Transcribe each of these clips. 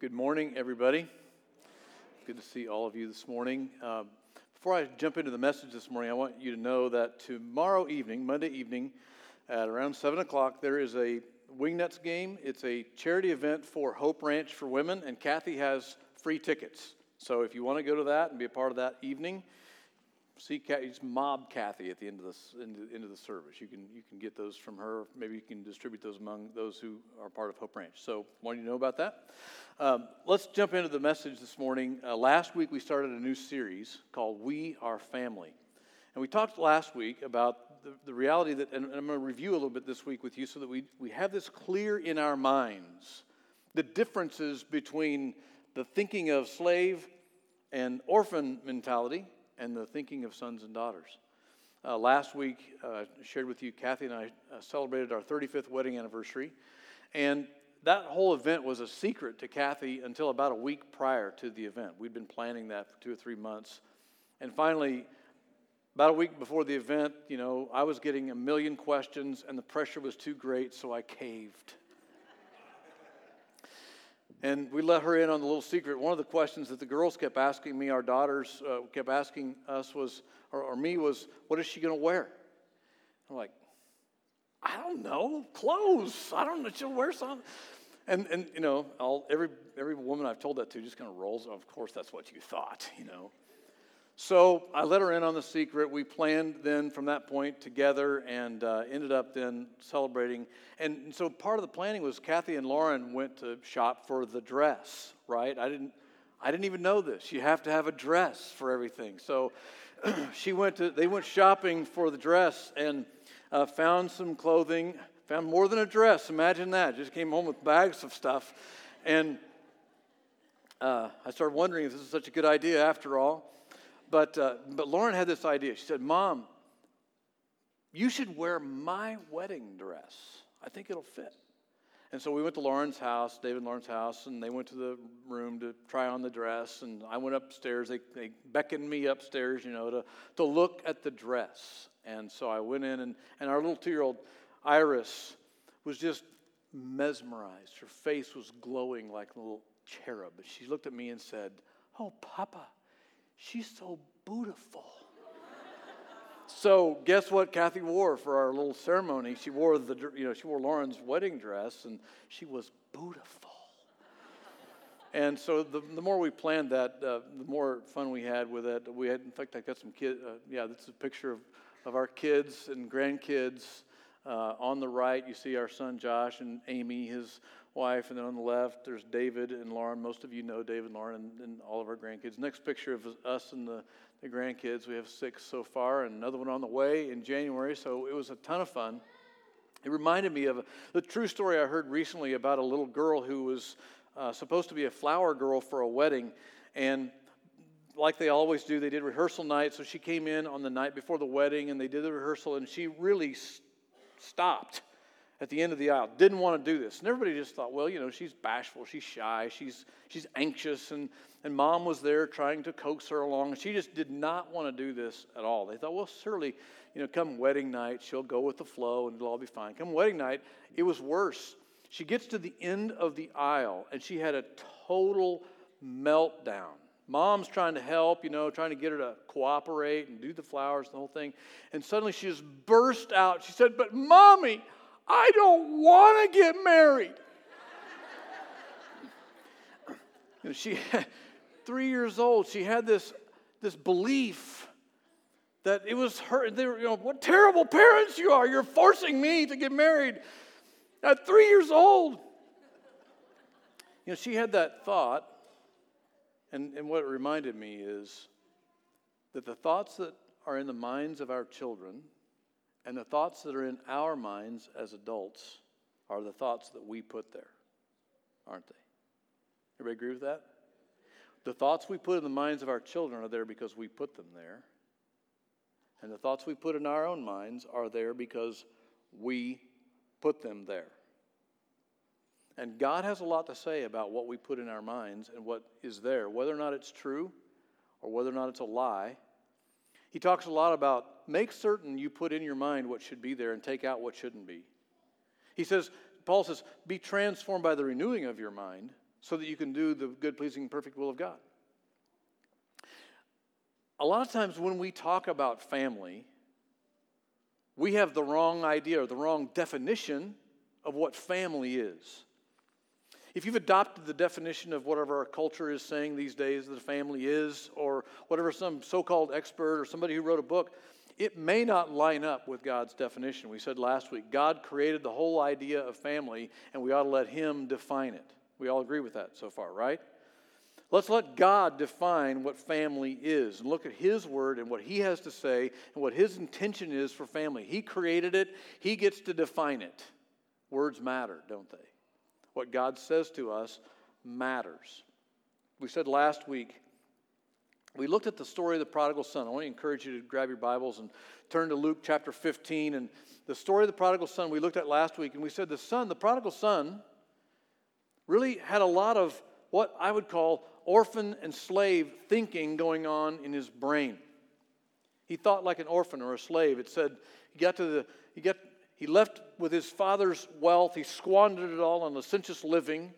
Good morning, everybody. Good to see all of you this morning. Um, before I jump into the message this morning, I want you to know that tomorrow evening, Monday evening, at around 7 o'clock, there is a Wingnuts game. It's a charity event for Hope Ranch for Women, and Kathy has free tickets. So if you want to go to that and be a part of that evening, see just mob Kathy at the end of the end end of the service. You can you can get those from her. Maybe you can distribute those among those who are part of Hope Ranch. So want you to know about that. Um, let's jump into the message this morning. Uh, last week we started a new series called "We Are Family," and we talked last week about the, the reality that, and I'm going to review a little bit this week with you, so that we we have this clear in our minds the differences between the thinking of slave and orphan mentality and the thinking of sons and daughters. Uh, last week, uh, I shared with you, Kathy and I uh, celebrated our 35th wedding anniversary. And that whole event was a secret to Kathy until about a week prior to the event. We'd been planning that for two or three months. And finally, about a week before the event, you know, I was getting a million questions and the pressure was too great, so I caved. And we let her in on the little secret. One of the questions that the girls kept asking me, our daughters uh, kept asking us was, or, or me was, what is she going to wear? I'm like, I don't know, clothes. I don't know. She'll wear something. And, and you know, I'll, every, every woman I've told that to just kind of rolls. Of course, that's what you thought, you know. So I let her in on the secret. We planned then from that point together and uh, ended up then celebrating. And so part of the planning was Kathy and Lauren went to shop for the dress, right? I didn't, I didn't even know this. You have to have a dress for everything. So she went to, they went shopping for the dress and uh, found some clothing, found more than a dress. Imagine that. Just came home with bags of stuff. And uh, I started wondering if this is such a good idea after all. But, uh, but Lauren had this idea. She said, Mom, you should wear my wedding dress. I think it'll fit. And so we went to Lauren's house, David Lauren's house, and they went to the room to try on the dress. And I went upstairs. They, they beckoned me upstairs, you know, to, to look at the dress. And so I went in, and, and our little two year old Iris was just mesmerized. Her face was glowing like a little cherub. She looked at me and said, Oh, Papa, She's so beautiful. so guess what Kathy wore for our little ceremony? She wore the you know she wore Lauren's wedding dress and she was beautiful. And so the, the more we planned that, uh, the more fun we had with it. We had, in fact, I got some kids. Uh, yeah, this is a picture of, of our kids and grandkids. Uh, on the right, you see our son Josh and Amy, his wife, and then on the left, there's David and Lauren. Most of you know David and Lauren and, and all of our grandkids. Next picture of us and the, the grandkids. We have six so far, and another one on the way in January. So it was a ton of fun. It reminded me of the true story I heard recently about a little girl who was uh, supposed to be a flower girl for a wedding, and like they always do, they did rehearsal night. So she came in on the night before the wedding, and they did the rehearsal, and she really st- stopped at the end of the aisle, didn't want to do this. And everybody just thought, well, you know, she's bashful, she's shy, she's, she's anxious, and, and mom was there trying to coax her along. And she just did not want to do this at all. They thought, well, surely, you know, come wedding night, she'll go with the flow and it'll all be fine. Come wedding night, it was worse. She gets to the end of the aisle and she had a total meltdown. Mom's trying to help, you know, trying to get her to cooperate and do the flowers, and the whole thing. And suddenly she just burst out. She said, But mommy, I don't want to get married. you know, she, three years old, she had this, this belief that it was her. They were, you know, what terrible parents you are. You're forcing me to get married at three years old. You know, she had that thought, and, and what it reminded me is that the thoughts that are in the minds of our children and the thoughts that are in our minds as adults are the thoughts that we put there, aren't they? Everybody agree with that? The thoughts we put in the minds of our children are there because we put them there. And the thoughts we put in our own minds are there because we put them there. And God has a lot to say about what we put in our minds and what is there, whether or not it's true or whether or not it's a lie. He talks a lot about make certain you put in your mind what should be there and take out what shouldn't be. He says, Paul says, be transformed by the renewing of your mind so that you can do the good, pleasing, perfect will of God. A lot of times when we talk about family, we have the wrong idea or the wrong definition of what family is. If you've adopted the definition of whatever our culture is saying these days that a family is, or whatever some so called expert or somebody who wrote a book, it may not line up with God's definition. We said last week God created the whole idea of family, and we ought to let Him define it. We all agree with that so far, right? Let's let God define what family is and look at His word and what He has to say and what His intention is for family. He created it, He gets to define it. Words matter, don't they? What God says to us matters. We said last week, we looked at the story of the prodigal son. I want to encourage you to grab your Bibles and turn to Luke chapter 15. And the story of the prodigal son we looked at last week, and we said the son, the prodigal son, really had a lot of what I would call orphan and slave thinking going on in his brain. He thought like an orphan or a slave. It said he got to the he got he left with his father's wealth, he squandered it all on licentious living,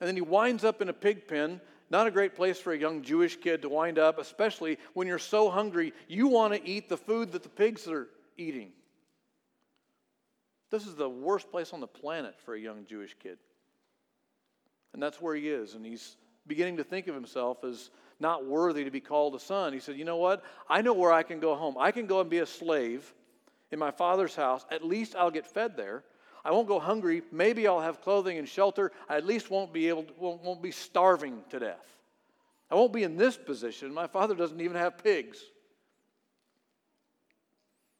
and then he winds up in a pig pen. Not a great place for a young Jewish kid to wind up, especially when you're so hungry you want to eat the food that the pigs are eating. This is the worst place on the planet for a young Jewish kid. And that's where he is. And he's beginning to think of himself as not worthy to be called a son. He said, You know what? I know where I can go home. I can go and be a slave in my father's house. At least I'll get fed there. I won't go hungry. Maybe I'll have clothing and shelter. I at least won't be able to, won't, won't be starving to death. I won't be in this position. My father doesn't even have pigs.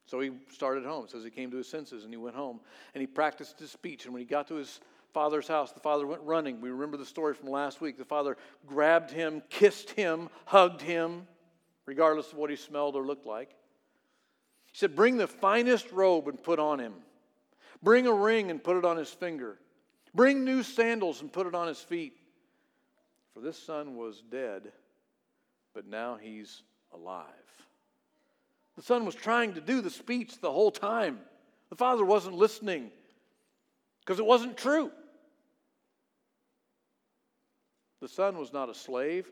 So he started home. It says he came to his senses and he went home and he practiced his speech. And when he got to his father's house, the father went running. We remember the story from last week. The father grabbed him, kissed him, hugged him, regardless of what he smelled or looked like. He said, Bring the finest robe and put on him. Bring a ring and put it on his finger. Bring new sandals and put it on his feet. For this son was dead, but now he's alive. The son was trying to do the speech the whole time. The father wasn't listening because it wasn't true. The son was not a slave,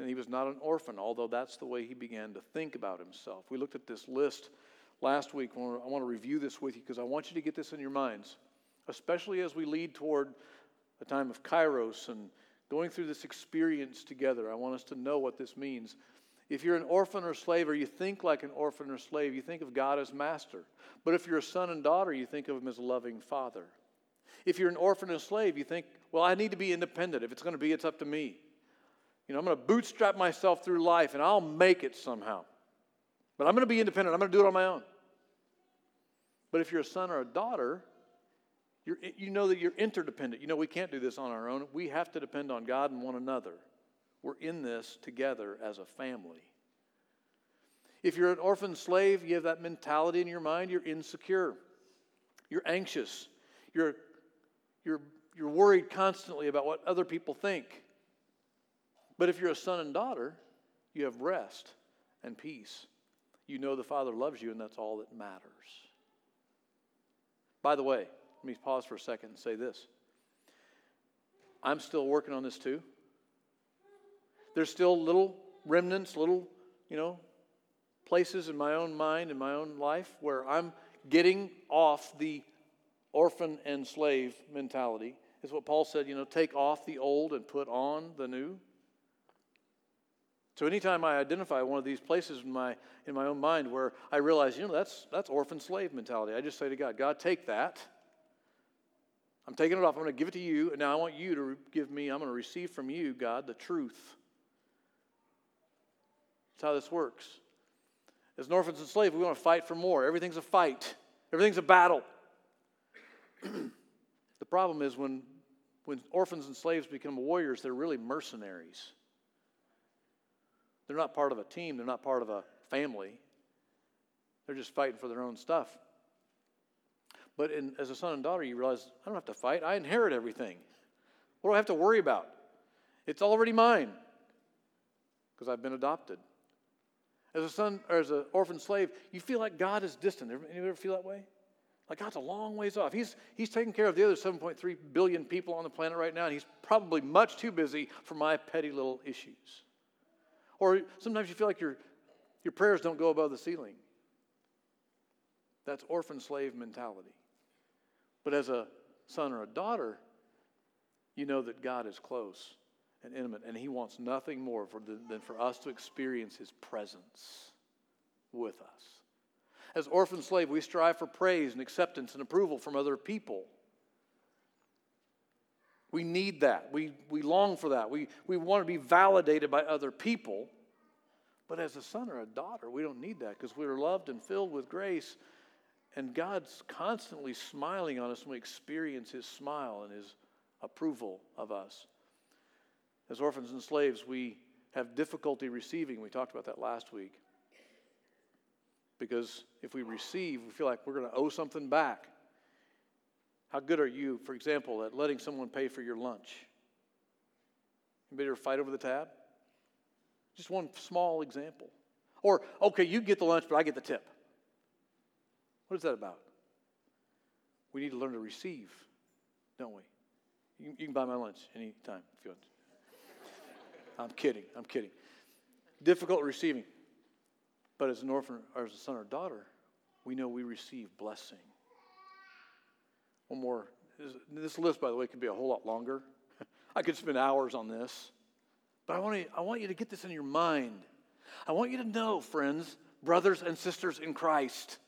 and he was not an orphan, although that's the way he began to think about himself. We looked at this list last week. I want to review this with you because I want you to get this in your minds, especially as we lead toward a time of kairos and going through this experience together. I want us to know what this means. If you're an orphan or slave, or you think like an orphan or slave, you think of God as master. But if you're a son and daughter, you think of him as a loving father. If you're an orphan and slave, you think, well, I need to be independent. If it's going to be, it's up to me. You know, I'm going to bootstrap myself through life and I'll make it somehow. But I'm going to be independent. I'm going to do it on my own. But if you're a son or a daughter, you know that you're interdependent. You know, we can't do this on our own. We have to depend on God and one another. We're in this together as a family. If you're an orphan slave, you have that mentality in your mind, you're insecure, you're anxious, you're, you're, you're worried constantly about what other people think. But if you're a son and daughter, you have rest and peace. You know the Father loves you, and that's all that matters. By the way, let me pause for a second and say this. I'm still working on this too. There's still little remnants, little, you know, places in my own mind, in my own life, where I'm getting off the orphan and slave mentality. Is what Paul said, you know, take off the old and put on the new. So anytime I identify one of these places in my in my own mind where I realize, you know, that's that's orphan slave mentality, I just say to God, God, take that. I'm taking it off. I'm going to give it to you, and now I want you to give me. I'm going to receive from you, God, the truth. That's how this works. As an orphans and slave, we want to fight for more. Everything's a fight. Everything's a battle. the problem is when when orphans and slaves become warriors, they're really mercenaries. They're not part of a team, they're not part of a family. They're just fighting for their own stuff. But in, as a son and daughter, you realize I don't have to fight. I inherit everything. What do I have to worry about? It's already mine because I've been adopted. As a son or as an orphan slave, you feel like God is distant. Anybody ever feel that way? Like God's a long ways off. He's, he's taking care of the other 7.3 billion people on the planet right now, and he's probably much too busy for my petty little issues. Or sometimes you feel like your, your prayers don't go above the ceiling. That's orphan slave mentality. But as a son or a daughter, you know that God is close and intimate, and He wants nothing more for the, than for us to experience His presence with us. As orphan slave, we strive for praise and acceptance and approval from other people. We need that. We, we long for that. We, we want to be validated by other people. But as a son or a daughter, we don't need that because we're loved and filled with grace. And God's constantly smiling on us when we experience His smile and His approval of us. As orphans and slaves, we have difficulty receiving. We talked about that last week. Because if we receive, we feel like we're going to owe something back. How good are you, for example, at letting someone pay for your lunch? Anybody ever fight over the tab? Just one small example. Or, okay, you get the lunch, but I get the tip. What is that about? We need to learn to receive, don't we? You, you can buy my lunch anytime if you want. I'm kidding. I'm kidding. Difficult receiving. But as an orphan or as a son or daughter, we know we receive blessing. One more. This list, by the way, could be a whole lot longer. I could spend hours on this. But I want, to, I want you to get this in your mind. I want you to know, friends, brothers and sisters in Christ.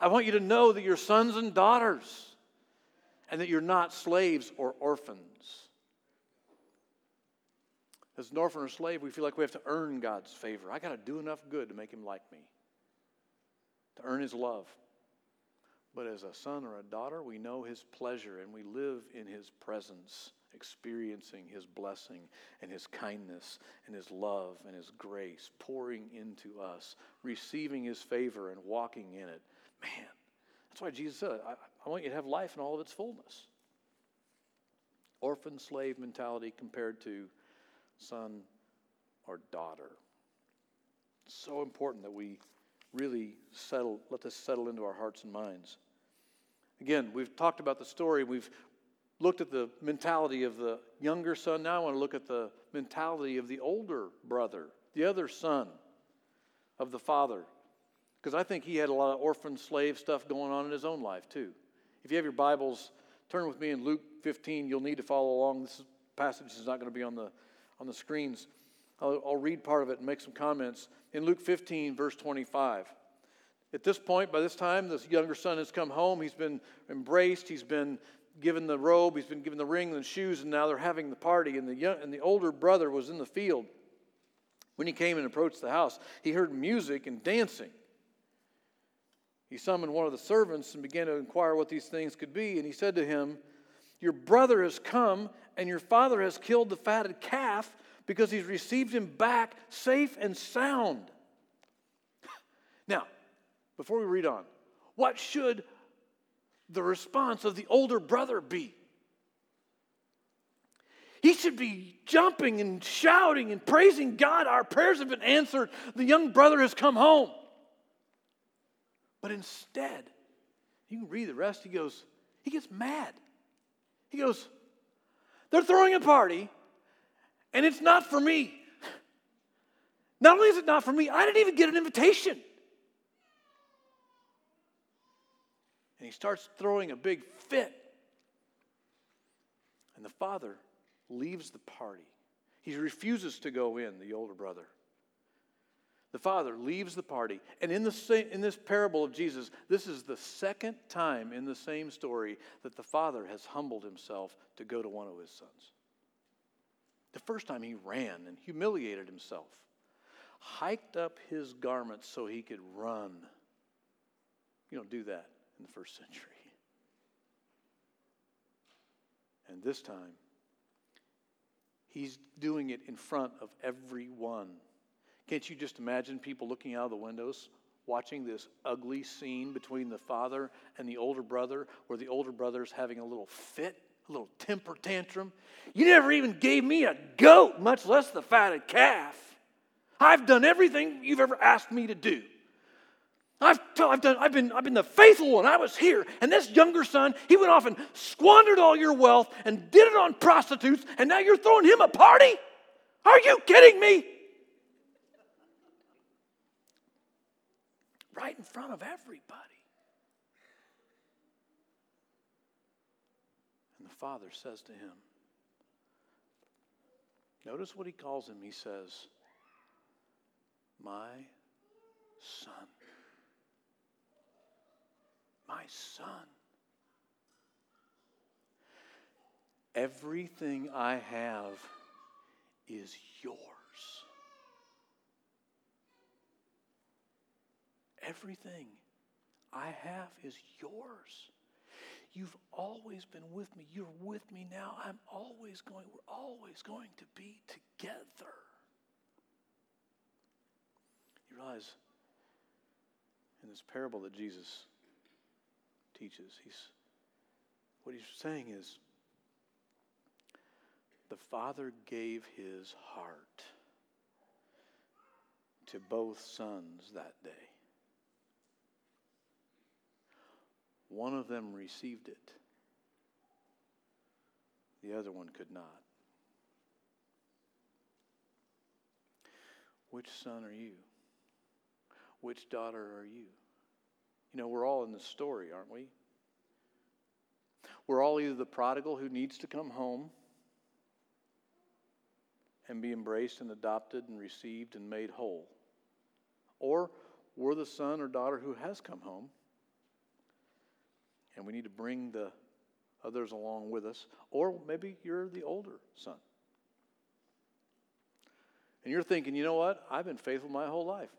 I want you to know that you're sons and daughters and that you're not slaves or orphans. As an orphan or slave, we feel like we have to earn God's favor. I got to do enough good to make him like me, to earn his love. But as a son or a daughter, we know his pleasure and we live in his presence, experiencing his blessing and his kindness and his love and his grace pouring into us, receiving his favor and walking in it. Man, that's why Jesus said, I, I want you to have life in all of its fullness. Orphan slave mentality compared to son or daughter. It's so important that we really settle, let this settle into our hearts and minds. Again, we've talked about the story. We've looked at the mentality of the younger son. Now I want to look at the mentality of the older brother, the other son of the father. Because I think he had a lot of orphan slave stuff going on in his own life, too. If you have your Bibles, turn with me in Luke 15. You'll need to follow along. This passage is not going to be on the on the screens. I'll, I'll read part of it and make some comments. In Luke 15, verse 25. At this point, by this time, this younger son has come home. He's been embraced. He's been given the robe. He's been given the ring and the shoes, and now they're having the party. And the, young, and the older brother was in the field. When he came and approached the house, he heard music and dancing. He summoned one of the servants and began to inquire what these things could be. And he said to him, Your brother has come and your father has killed the fatted calf because he's received him back safe and sound. Now, before we read on, what should the response of the older brother be? He should be jumping and shouting and praising God. Our prayers have been answered. The young brother has come home. But instead, you can read the rest. He goes, he gets mad. He goes, they're throwing a party, and it's not for me. Not only is it not for me, I didn't even get an invitation. And he starts throwing a big fit. And the father leaves the party. He refuses to go in, the older brother. The father leaves the party. And in, the in this parable of Jesus, this is the second time in the same story that the father has humbled himself to go to one of his sons. The first time he ran and humiliated himself, hiked up his garments so he could run. You don't do that in the first century. And this time, he's doing it in front of everyone. Can't you just imagine people looking out of the windows watching this ugly scene between the father and the older brother, where the older brother's having a little fit, a little temper tantrum? You never even gave me a goat, much less the fatted calf. I've done everything you've ever asked me to do. I've, I've, done, I've, been, I've been the faithful one. I was here. And this younger son, he went off and squandered all your wealth and did it on prostitutes, and now you're throwing him a party? Are you kidding me? Right in front of everybody. And the father says to him, Notice what he calls him. He says, My son. My son. Everything I have is yours. Everything I have is yours. You've always been with me. You're with me now. I'm always going, we're always going to be together. You realize in this parable that Jesus teaches, he's what he's saying is the Father gave his heart to both sons that day. One of them received it, the other one could not. Which son are you? Which daughter are you? You know, we're all in this story, aren't we? We're all either the prodigal who needs to come home and be embraced and adopted and received and made whole, or we're the son or daughter who has come home and we need to bring the others along with us. Or maybe you're the older son. And you're thinking, you know what? I've been faithful my whole life.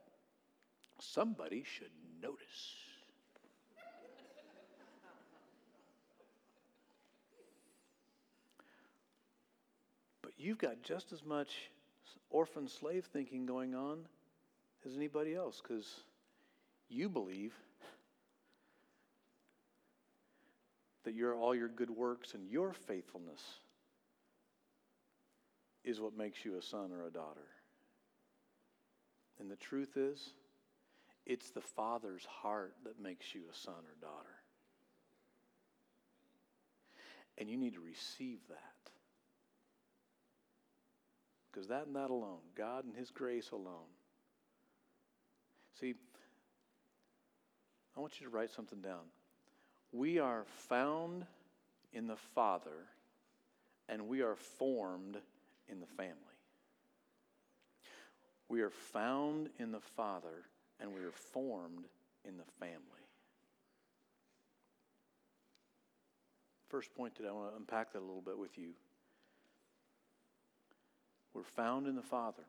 Somebody should notice. but you've got just as much orphan slave thinking going on as anybody else because you believe that your, all your good works and your faithfulness is what makes you a son or a daughter. And the truth is, it's the Father's heart that makes you a son or daughter. And you need to receive that. Because that and that alone, God and His grace alone. See, I want you to write something down. We are found in the Father and we are formed in the family. We are found in the Father and we are formed in the family. First point today, I want to unpack that a little bit with you. We're found in the Father.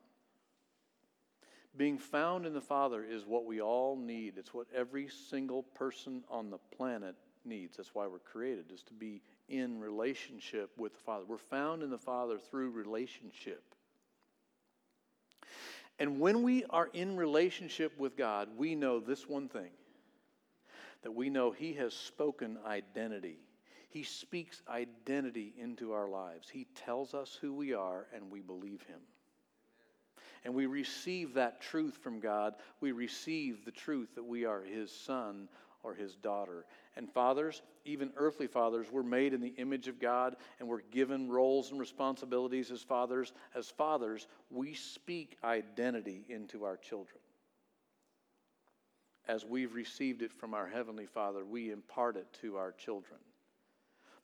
Being found in the Father is what we all need. It's what every single person on the planet needs. That's why we're created, is to be in relationship with the Father. We're found in the Father through relationship. And when we are in relationship with God, we know this one thing that we know He has spoken identity. He speaks identity into our lives. He tells us who we are, and we believe Him. And we receive that truth from God. We receive the truth that we are His son or His daughter. And fathers, even earthly fathers, were made in the image of God and were given roles and responsibilities as fathers. As fathers, we speak identity into our children. As we've received it from our Heavenly Father, we impart it to our children.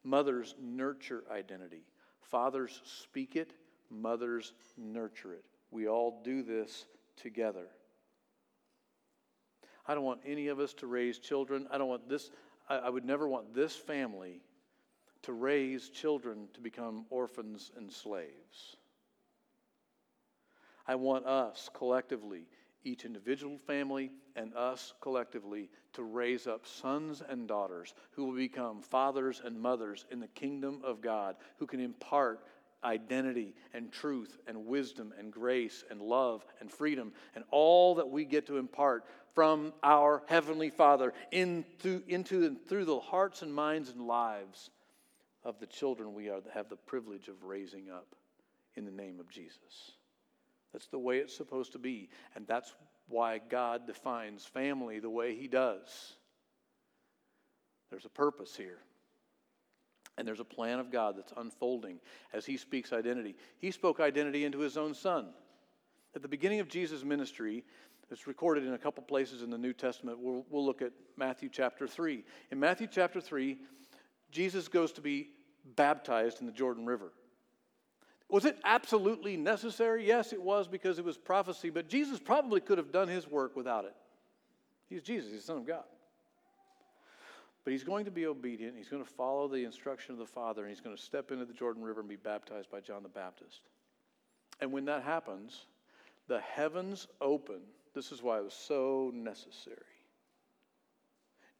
Mothers nurture identity. Fathers speak it, mothers nurture it. We all do this together. I don't want any of us to raise children. I don't want this I, I would never want this family to raise children to become orphans and slaves. I want us collectively, each individual family and us collectively, to raise up sons and daughters who will become fathers and mothers in the kingdom of God, who can impart identity and truth and wisdom and grace and love and freedom and all that we get to impart from our Heavenly Father into, into and through the hearts and minds and lives of the children we are, have the privilege of raising up in the name of Jesus. That's the way it's supposed to be. And that's why God defines family the way He does. There's a purpose here. And there's a plan of God that's unfolding as He speaks identity. He spoke identity into His own Son. At the beginning of Jesus' ministry, it's recorded in a couple places in the New Testament. We'll, we'll look at Matthew chapter 3. In Matthew chapter 3, Jesus goes to be baptized in the Jordan River. Was it absolutely necessary? Yes, it was because it was prophecy, but Jesus probably could have done his work without it. He's Jesus, he's the Son of God. But he's going to be obedient. He's going to follow the instruction of the Father, and he's going to step into the Jordan River and be baptized by John the Baptist. And when that happens, the heavens open. This is why it was so necessary.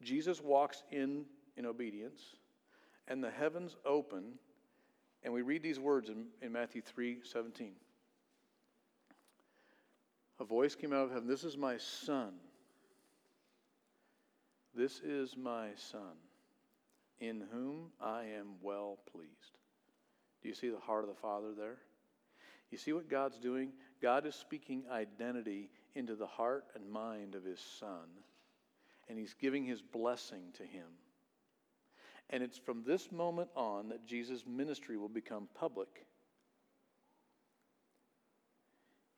Jesus walks in in obedience, and the heavens open, and we read these words in, in Matthew 3 17. A voice came out of heaven This is my son this is my Son, in whom I am well pleased. Do you see the heart of the Father there? You see what God's doing? God is speaking identity into the heart and mind of His Son, and He's giving His blessing to Him. And it's from this moment on that Jesus' ministry will become public.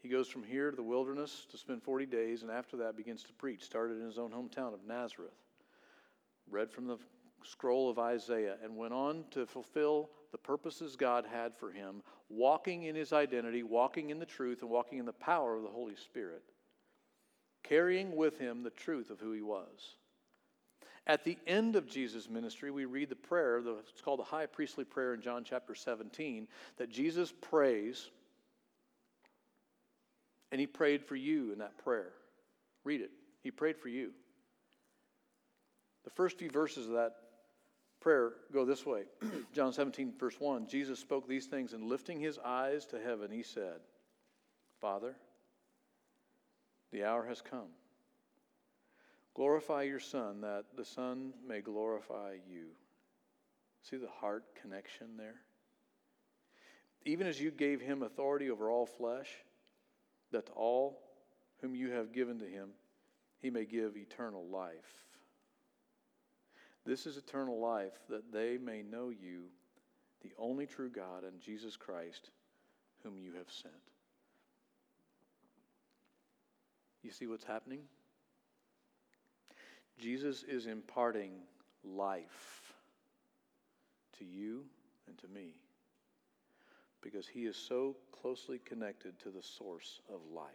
He goes from here to the wilderness to spend 40 days, and after that begins to preach, started in his own hometown of Nazareth read from the scroll of Isaiah, and went on to fulfill the purposes God had for him, walking in his identity, walking in the truth, and walking in the power of the Holy Spirit, carrying with him the truth of who he was. At the end of Jesus' ministry, we read the prayer, the, it's called the high priestly prayer in John chapter 17, that Jesus prays, and he prayed for you in that prayer. Read it. He prayed for you. The first few verses of that prayer go this way John 17, verse 1 Jesus spoke these things, and lifting his eyes to heaven, he said, Father, the hour has come. Glorify your Son, that the Son may glorify you. See the heart connection there? Even as you gave him authority over all flesh, that to all whom you have given to him, he may give eternal life. This is eternal life, that they may know you, the only true God, and Jesus Christ, whom you have sent. You see what's happening? Jesus is imparting life to you and to me because he is so closely connected to the source of life.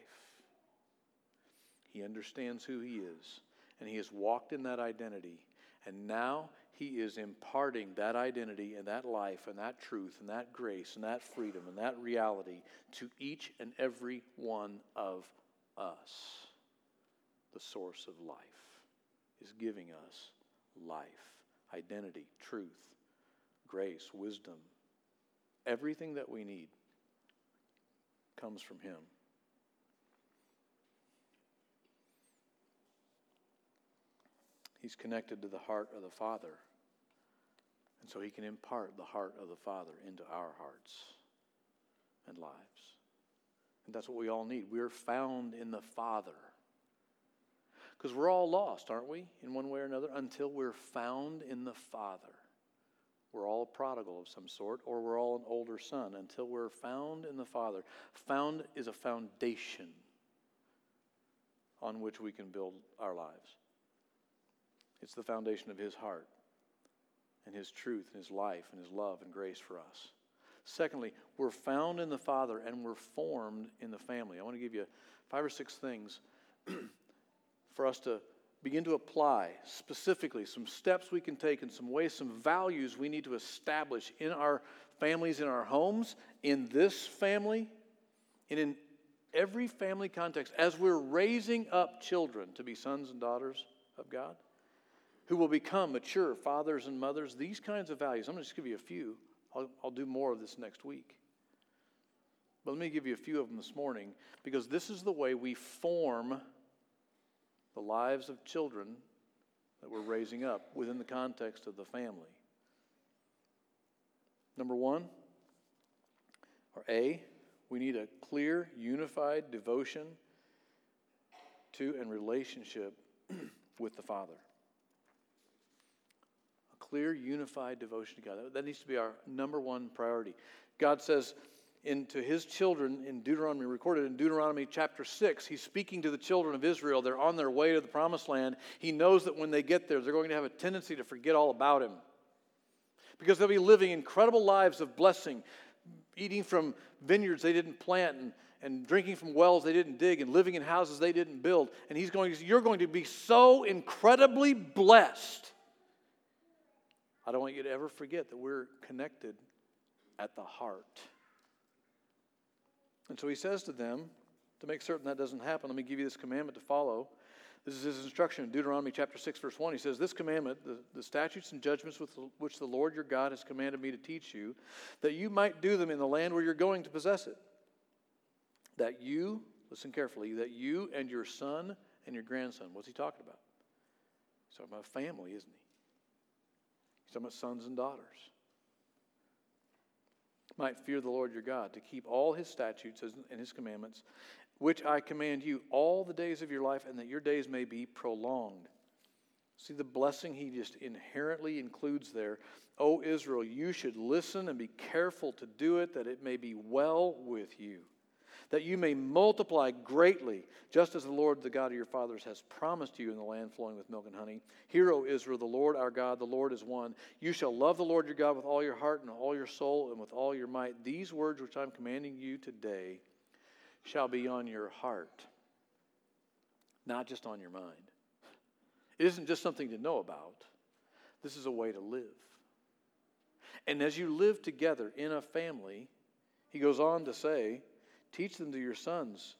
He understands who he is, and he has walked in that identity and now he is imparting that identity and that life and that truth and that grace and that freedom and that reality to each and every one of us. The source of life is giving us life, identity, truth, grace, wisdom. Everything that we need comes from him. He's connected to the heart of the Father. And so he can impart the heart of the Father into our hearts and lives. And that's what we all need. We're found in the Father. Because we're all lost, aren't we, in one way or another, until we're found in the Father. We're all a prodigal of some sort, or we're all an older son until we're found in the Father. Found is a foundation on which we can build our lives. It's the foundation of His heart and His truth and His life and His love and grace for us. Secondly, we're found in the Father and we're formed in the family. I want to give you five or six things for us to begin to apply specifically, some steps we can take and some ways, some values we need to establish in our families, in our homes, in this family, and in every family context as we're raising up children to be sons and daughters of God who will become mature fathers and mothers, these kinds of values. I'm going to just give you a few. I'll, I'll do more of this next week. But let me give you a few of them this morning because this is the way we form the lives of children that we're raising up within the context of the family. Number one, or A, we need a clear, unified devotion to and relationship with the Father. A clear, unified devotion to God. That needs to be our number one priority. God says into his children in Deuteronomy, recorded in Deuteronomy chapter 6, he's speaking to the children of Israel. They're on their way to the promised land. He knows that when they get there, they're going to have a tendency to forget all about him because they'll be living incredible lives of blessing, eating from vineyards they didn't plant and, and drinking from wells they didn't dig and living in houses they didn't build. And he's going, You're going to be so incredibly blessed. I don't want you to ever forget that we're connected at the heart. And so he says to them, to make certain that doesn't happen, let me give you this commandment to follow. This is his instruction in Deuteronomy chapter 6, verse 1. He says, This commandment, the, the statutes and judgments with the, which the Lord your God has commanded me to teach you, that you might do them in the land where you're going to possess it. That you, listen carefully, that you and your son and your grandson, what's he talking about? He's talking about family, isn't he? He's talking about sons and daughters. Might fear the Lord your God, to keep all his statutes and his commandments which I command you all the days of your life, and that your days may be prolonged. See the blessing he just inherently includes there. O Israel, you should listen and be careful to do it, that it may be well with you, that you may multiply greatly, just as the Lord, the God of your fathers, has promised you in the land flowing with milk and honey. Hear, O Israel, the Lord our God, the Lord is one. You shall love the Lord your God with all your heart and all your soul and with all your might. These words which I'm commanding you today shall be on your heart, not just on your mind. It isn't just something to know about, this is a way to live. And as you live together in a family, he goes on to say, Teach them to your sons,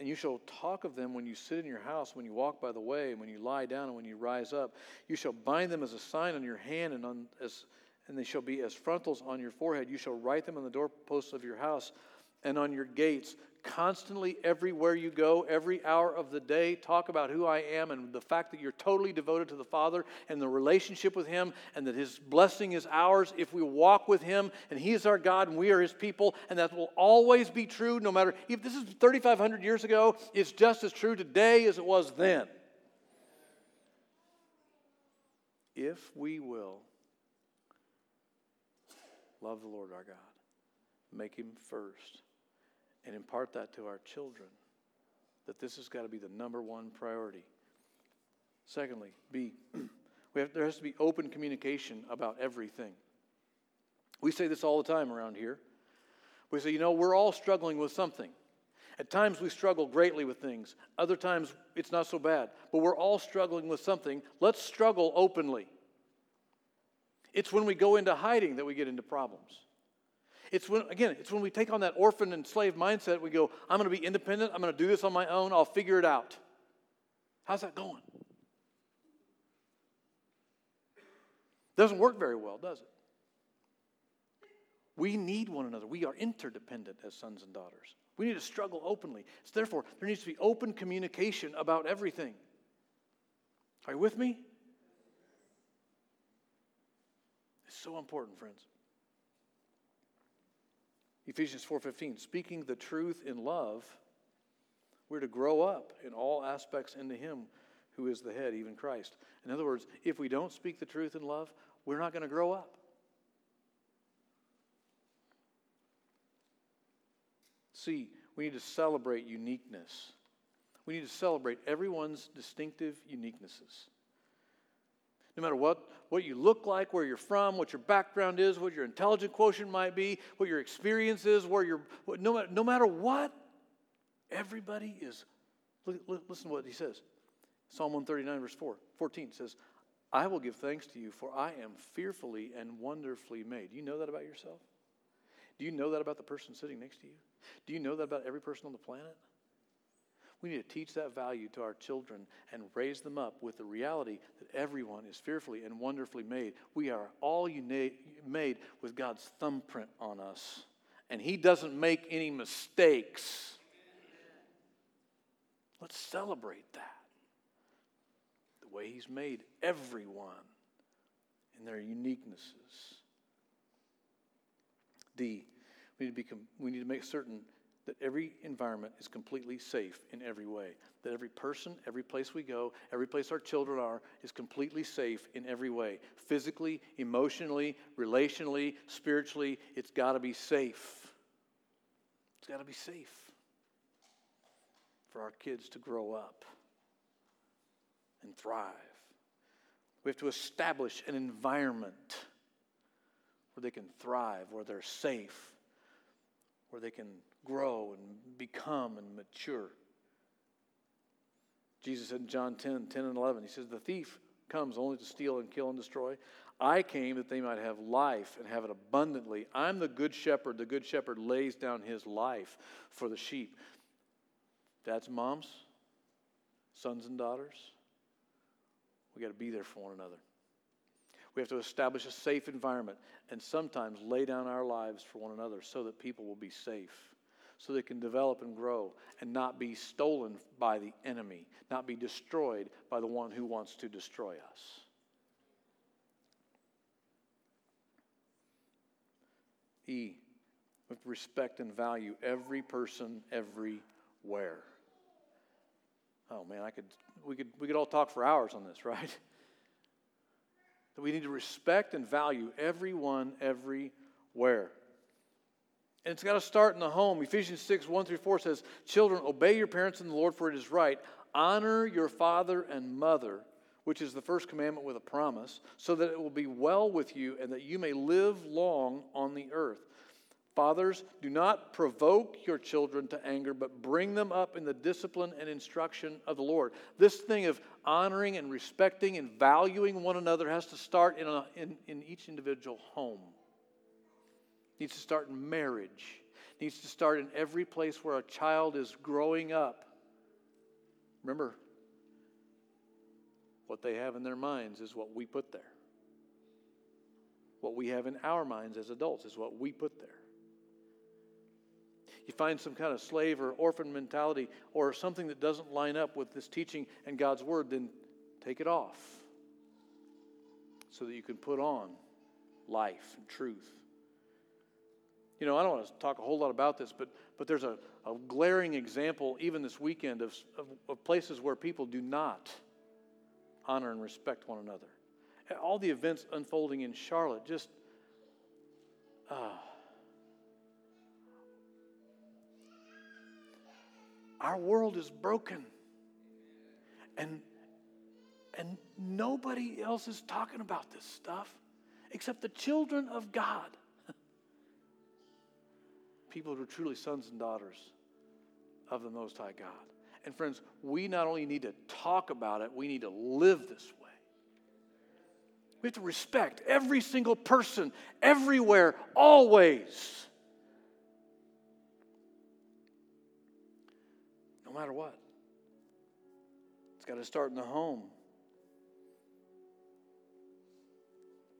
and you shall talk of them when you sit in your house, when you walk by the way, and when you lie down, and when you rise up. You shall bind them as a sign on your hand, and, on, as, and they shall be as frontals on your forehead. You shall write them on the doorposts of your house and on your gates constantly, everywhere you go, every hour of the day, talk about who I am and the fact that you're totally devoted to the Father and the relationship with Him, and that His blessing is ours if we walk with Him, and He is our God and we are His people, and that will always be true no matter if this is 3,500 years ago, it's just as true today as it was then. If we will love the Lord our God, make Him first and impart that to our children that this has got to be the number one priority. Secondly, B, we have, there has to be open communication about everything. We say this all the time around here. We say, you know, we're all struggling with something. At times we struggle greatly with things, other times it's not so bad, but we're all struggling with something. Let's struggle openly. It's when we go into hiding that we get into problems. It's when, again, it's when we take on that orphan and slave mindset, we go, I'm going to be independent, I'm going to do this on my own, I'll figure it out. How's that going? Doesn't work very well, does it? We need one another. We are interdependent as sons and daughters. We need to struggle openly. So therefore, there needs to be open communication about everything. Are you with me? It's so important, friends. Ephesians 4:15, speaking the truth in love, we're to grow up in all aspects into him who is the head, even Christ. In other words, if we don't speak the truth in love, we're not going to grow up. See, we need to celebrate uniqueness. We need to celebrate everyone's distinctive uniquenesses. No matter what, what you look like, where you're from, what your background is, what your intelligence quotient might be, what your experience is, where you're, no, no matter what, everybody is. Listen to what he says. Psalm 139, verse 4, 14 says, I will give thanks to you, for I am fearfully and wonderfully made. Do you know that about yourself? Do you know that about the person sitting next to you? Do you know that about every person on the planet? We need to teach that value to our children and raise them up with the reality that everyone is fearfully and wonderfully made. We are all made with God's thumbprint on us, and He doesn't make any mistakes. Let's celebrate that. The way He's made everyone in their uniquenesses. D, we need to, become, we need to make certain that every environment is completely safe in every way. That every person, every place we go, every place our children are, is completely safe in every way. Physically, emotionally, relationally, spiritually, it's got to be safe. It's got to be safe for our kids to grow up and thrive. We have to establish an environment where they can thrive, where they're safe, where they can grow and become and mature. Jesus said in John 10 10 and 11, He says, The thief comes only to steal and kill and destroy. I came that they might have life and have it abundantly. I'm the good shepherd. The good shepherd lays down his life for the sheep. Dads and moms, sons and daughters, we got to be there for one another. We have to establish a safe environment and sometimes lay down our lives for one another so that people will be safe, so they can develop and grow and not be stolen by the enemy, not be destroyed by the one who wants to destroy us. E, with respect and value every person everywhere. Oh man, I could we could we could all talk for hours on this, right? That we need to respect and value everyone everywhere. And it's got to start in the home. Ephesians 6, 1 through 4 says, Children, obey your parents in the Lord, for it is right. Honor your father and mother, which is the first commandment with a promise, so that it will be well with you and that you may live long on the earth. Fathers, do not provoke your children to anger, but bring them up in the discipline and instruction of the Lord. This thing of honoring and respecting and valuing one another has to start in, a, in, in each individual home. Needs to start in marriage. Needs to start in every place where a child is growing up. Remember, what they have in their minds is what we put there. What we have in our minds as adults is what we put there you find some kind of slave or orphan mentality or something that doesn't line up with this teaching and God's word, then take it off so that you can put on life and truth. You know, I don't want to talk a whole lot about this, but, but there's a, a glaring example, even this weekend, of, of, of places where people do not honor and respect one another. All the events unfolding in Charlotte just. Uh, Our world is broken. And, and nobody else is talking about this stuff except the children of God. People who are truly sons and daughters of the Most High God. And friends, we not only need to talk about it, we need to live this way. We have to respect every single person, everywhere, always. no matter what. It's got to start in the home.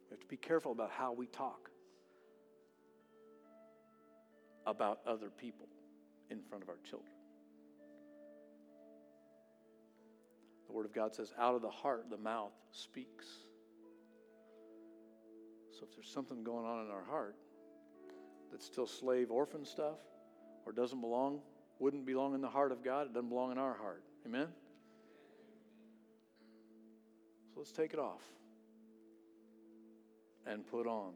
We have to be careful about how we talk about other people in front of our children. The Word of God says, out of the heart, the mouth speaks. So if there's something going on in our heart that's still slave orphan stuff or doesn't belong wouldn't belong in the heart of God, it doesn't belong in our heart. Amen? So let's take it off and put on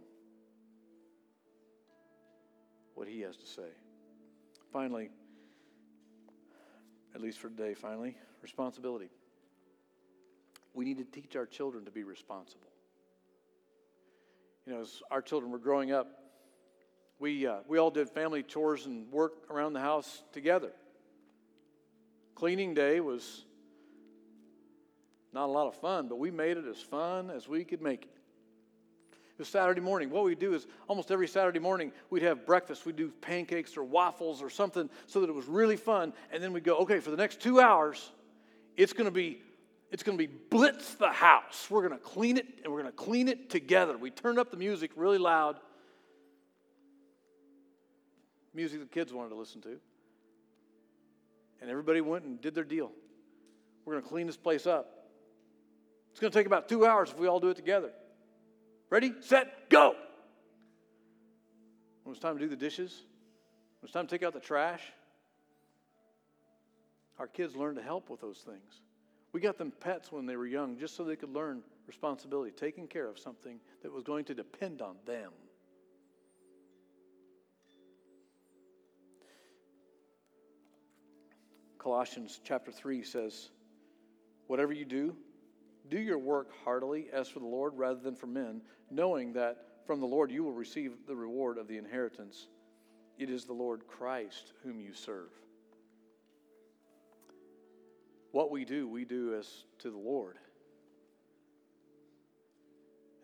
what He has to say. Finally, at least for today, finally, responsibility. We need to teach our children to be responsible. You know, as our children were growing up, we, uh, we all did family chores and work around the house together. Cleaning day was not a lot of fun, but we made it as fun as we could make it. It was Saturday morning. What we'd do is almost every Saturday morning we'd have breakfast. We'd do pancakes or waffles or something so that it was really fun. And then we'd go, okay, for the next two hours, it's going to be it's going to be blitz the house. We're going to clean it and we're going to clean it together. We turned up the music really loud music the kids wanted to listen to. And everybody went and did their deal. We're going to clean this place up. It's going to take about two hours if we all do it together. Ready, set, go. When it was time to do the dishes, when it it's time to take out the trash, our kids learn to help with those things. We got them pets when they were young just so they could learn responsibility, taking care of something that was going to depend on them. Colossians chapter 3 says, Whatever you do, do your work heartily as for the Lord rather than for men, knowing that from the Lord you will receive the reward of the inheritance. It is the Lord Christ whom you serve. What we do, we do as to the Lord.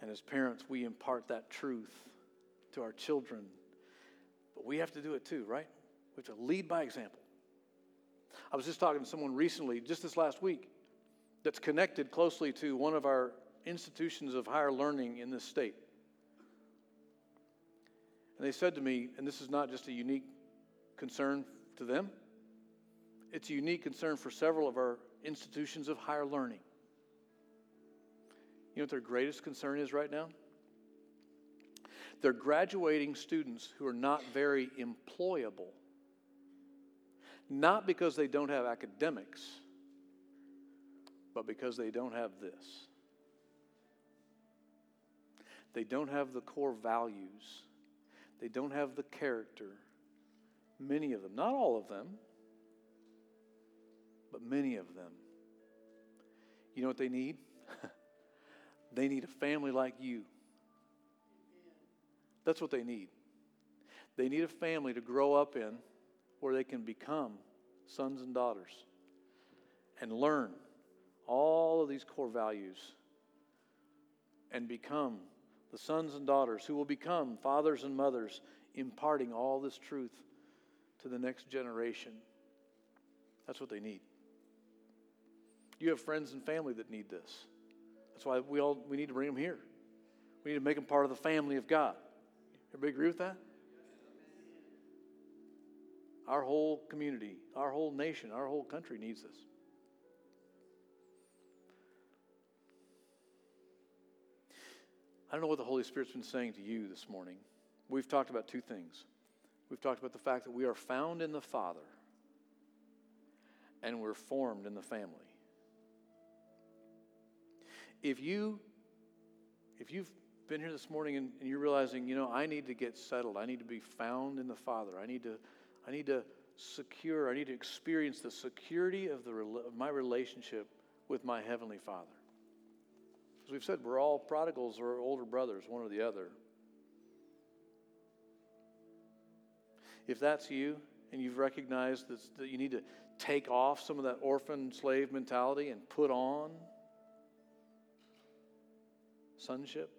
And as parents, we impart that truth to our children. But we have to do it too, right? We have to lead by example. I was just talking to someone recently, just this last week, that's connected closely to one of our institutions of higher learning in this state. And they said to me, and this is not just a unique concern to them, it's a unique concern for several of our institutions of higher learning. You know what their greatest concern is right now? They're graduating students who are not very employable. Not because they don't have academics, but because they don't have this. They don't have the core values. They don't have the character. Many of them, not all of them, but many of them. You know what they need? they need a family like you. That's what they need. They need a family to grow up in where they can become sons and daughters and learn all of these core values and become the sons and daughters who will become fathers and mothers, imparting all this truth to the next generation. That's what they need. You have friends and family that need this. That's why we all we need to bring them here. We need to make them part of the family of God. Everybody agree with that? Our whole community, our whole nation, our whole country needs this. I don't know what the Holy Spirit's been saying to you this morning. We've talked about two things. We've talked about the fact that we are found in the Father and we're formed in the family. If you if you've been here this morning and, and, you're realizing, you know, I need to get settled. I need to be found in the Father. I need to I need to secure, I need to experience the security of, the, of my relationship with my Heavenly Father. We've said, we're all prodigals or older brothers, one or the other. If that's you, and you've recognized that you need to take off some of that orphan slave mentality and put on sonship,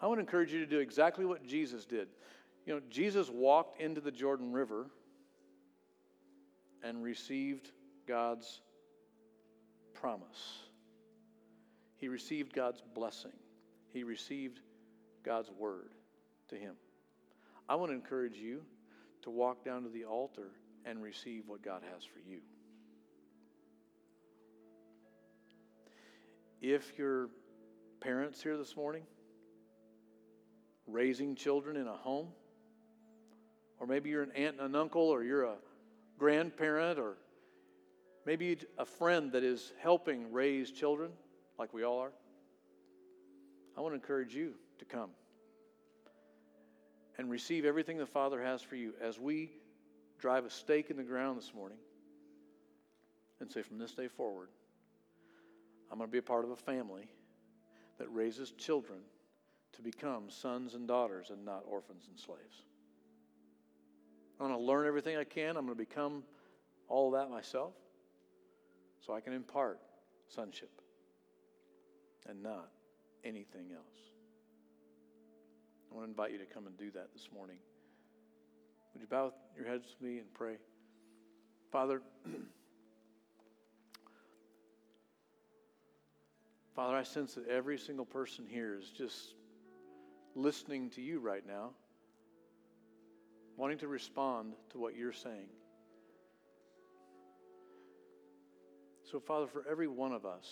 I want to encourage you to do exactly what Jesus did. You know, Jesus walked into the Jordan River and received God's promise. He received God's blessing. He received God's word to him. I want to encourage you to walk down to the altar and receive what God has for you. If your parents here this morning, raising children in a home, or maybe you're an aunt and an uncle, or you're a grandparent, or maybe a friend that is helping raise children, like we all are. I want to encourage you to come and receive everything the Father has for you as we drive a stake in the ground this morning and say, from this day forward, I'm going to be a part of a family that raises children to become sons and daughters and not orphans and slaves. I'm going to learn everything I can. I'm going to become all that myself so I can impart sonship and not anything else. I want to invite you to come and do that this morning. Would you bow your heads with me and pray? Father, Father, I sense that every single person here is just listening to you right now wanting to respond to what you're saying. So, Father, for every one of us,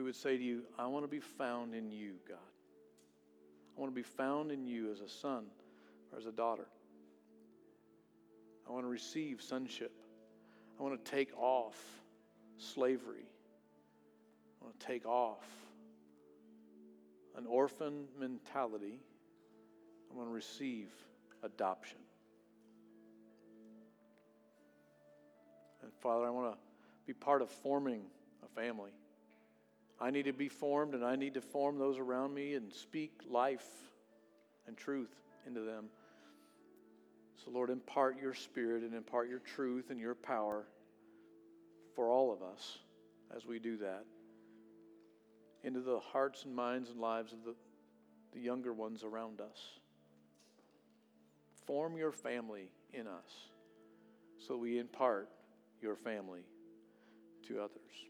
we would say to you, I want to be found in you, God. I want to be found in you as a son or as a daughter. I want to receive sonship. I want to take off slavery. I want to take off an orphan mentality. I want to receive adoption. And Father, I want to be part of forming a family. I need to be formed and I need to form those around me and speak life and truth into them. So, Lord, impart your spirit and impart your truth and your power for all of us as we do that into the hearts and minds and lives of the, the younger ones around us. Form your family in us so we impart your family to others.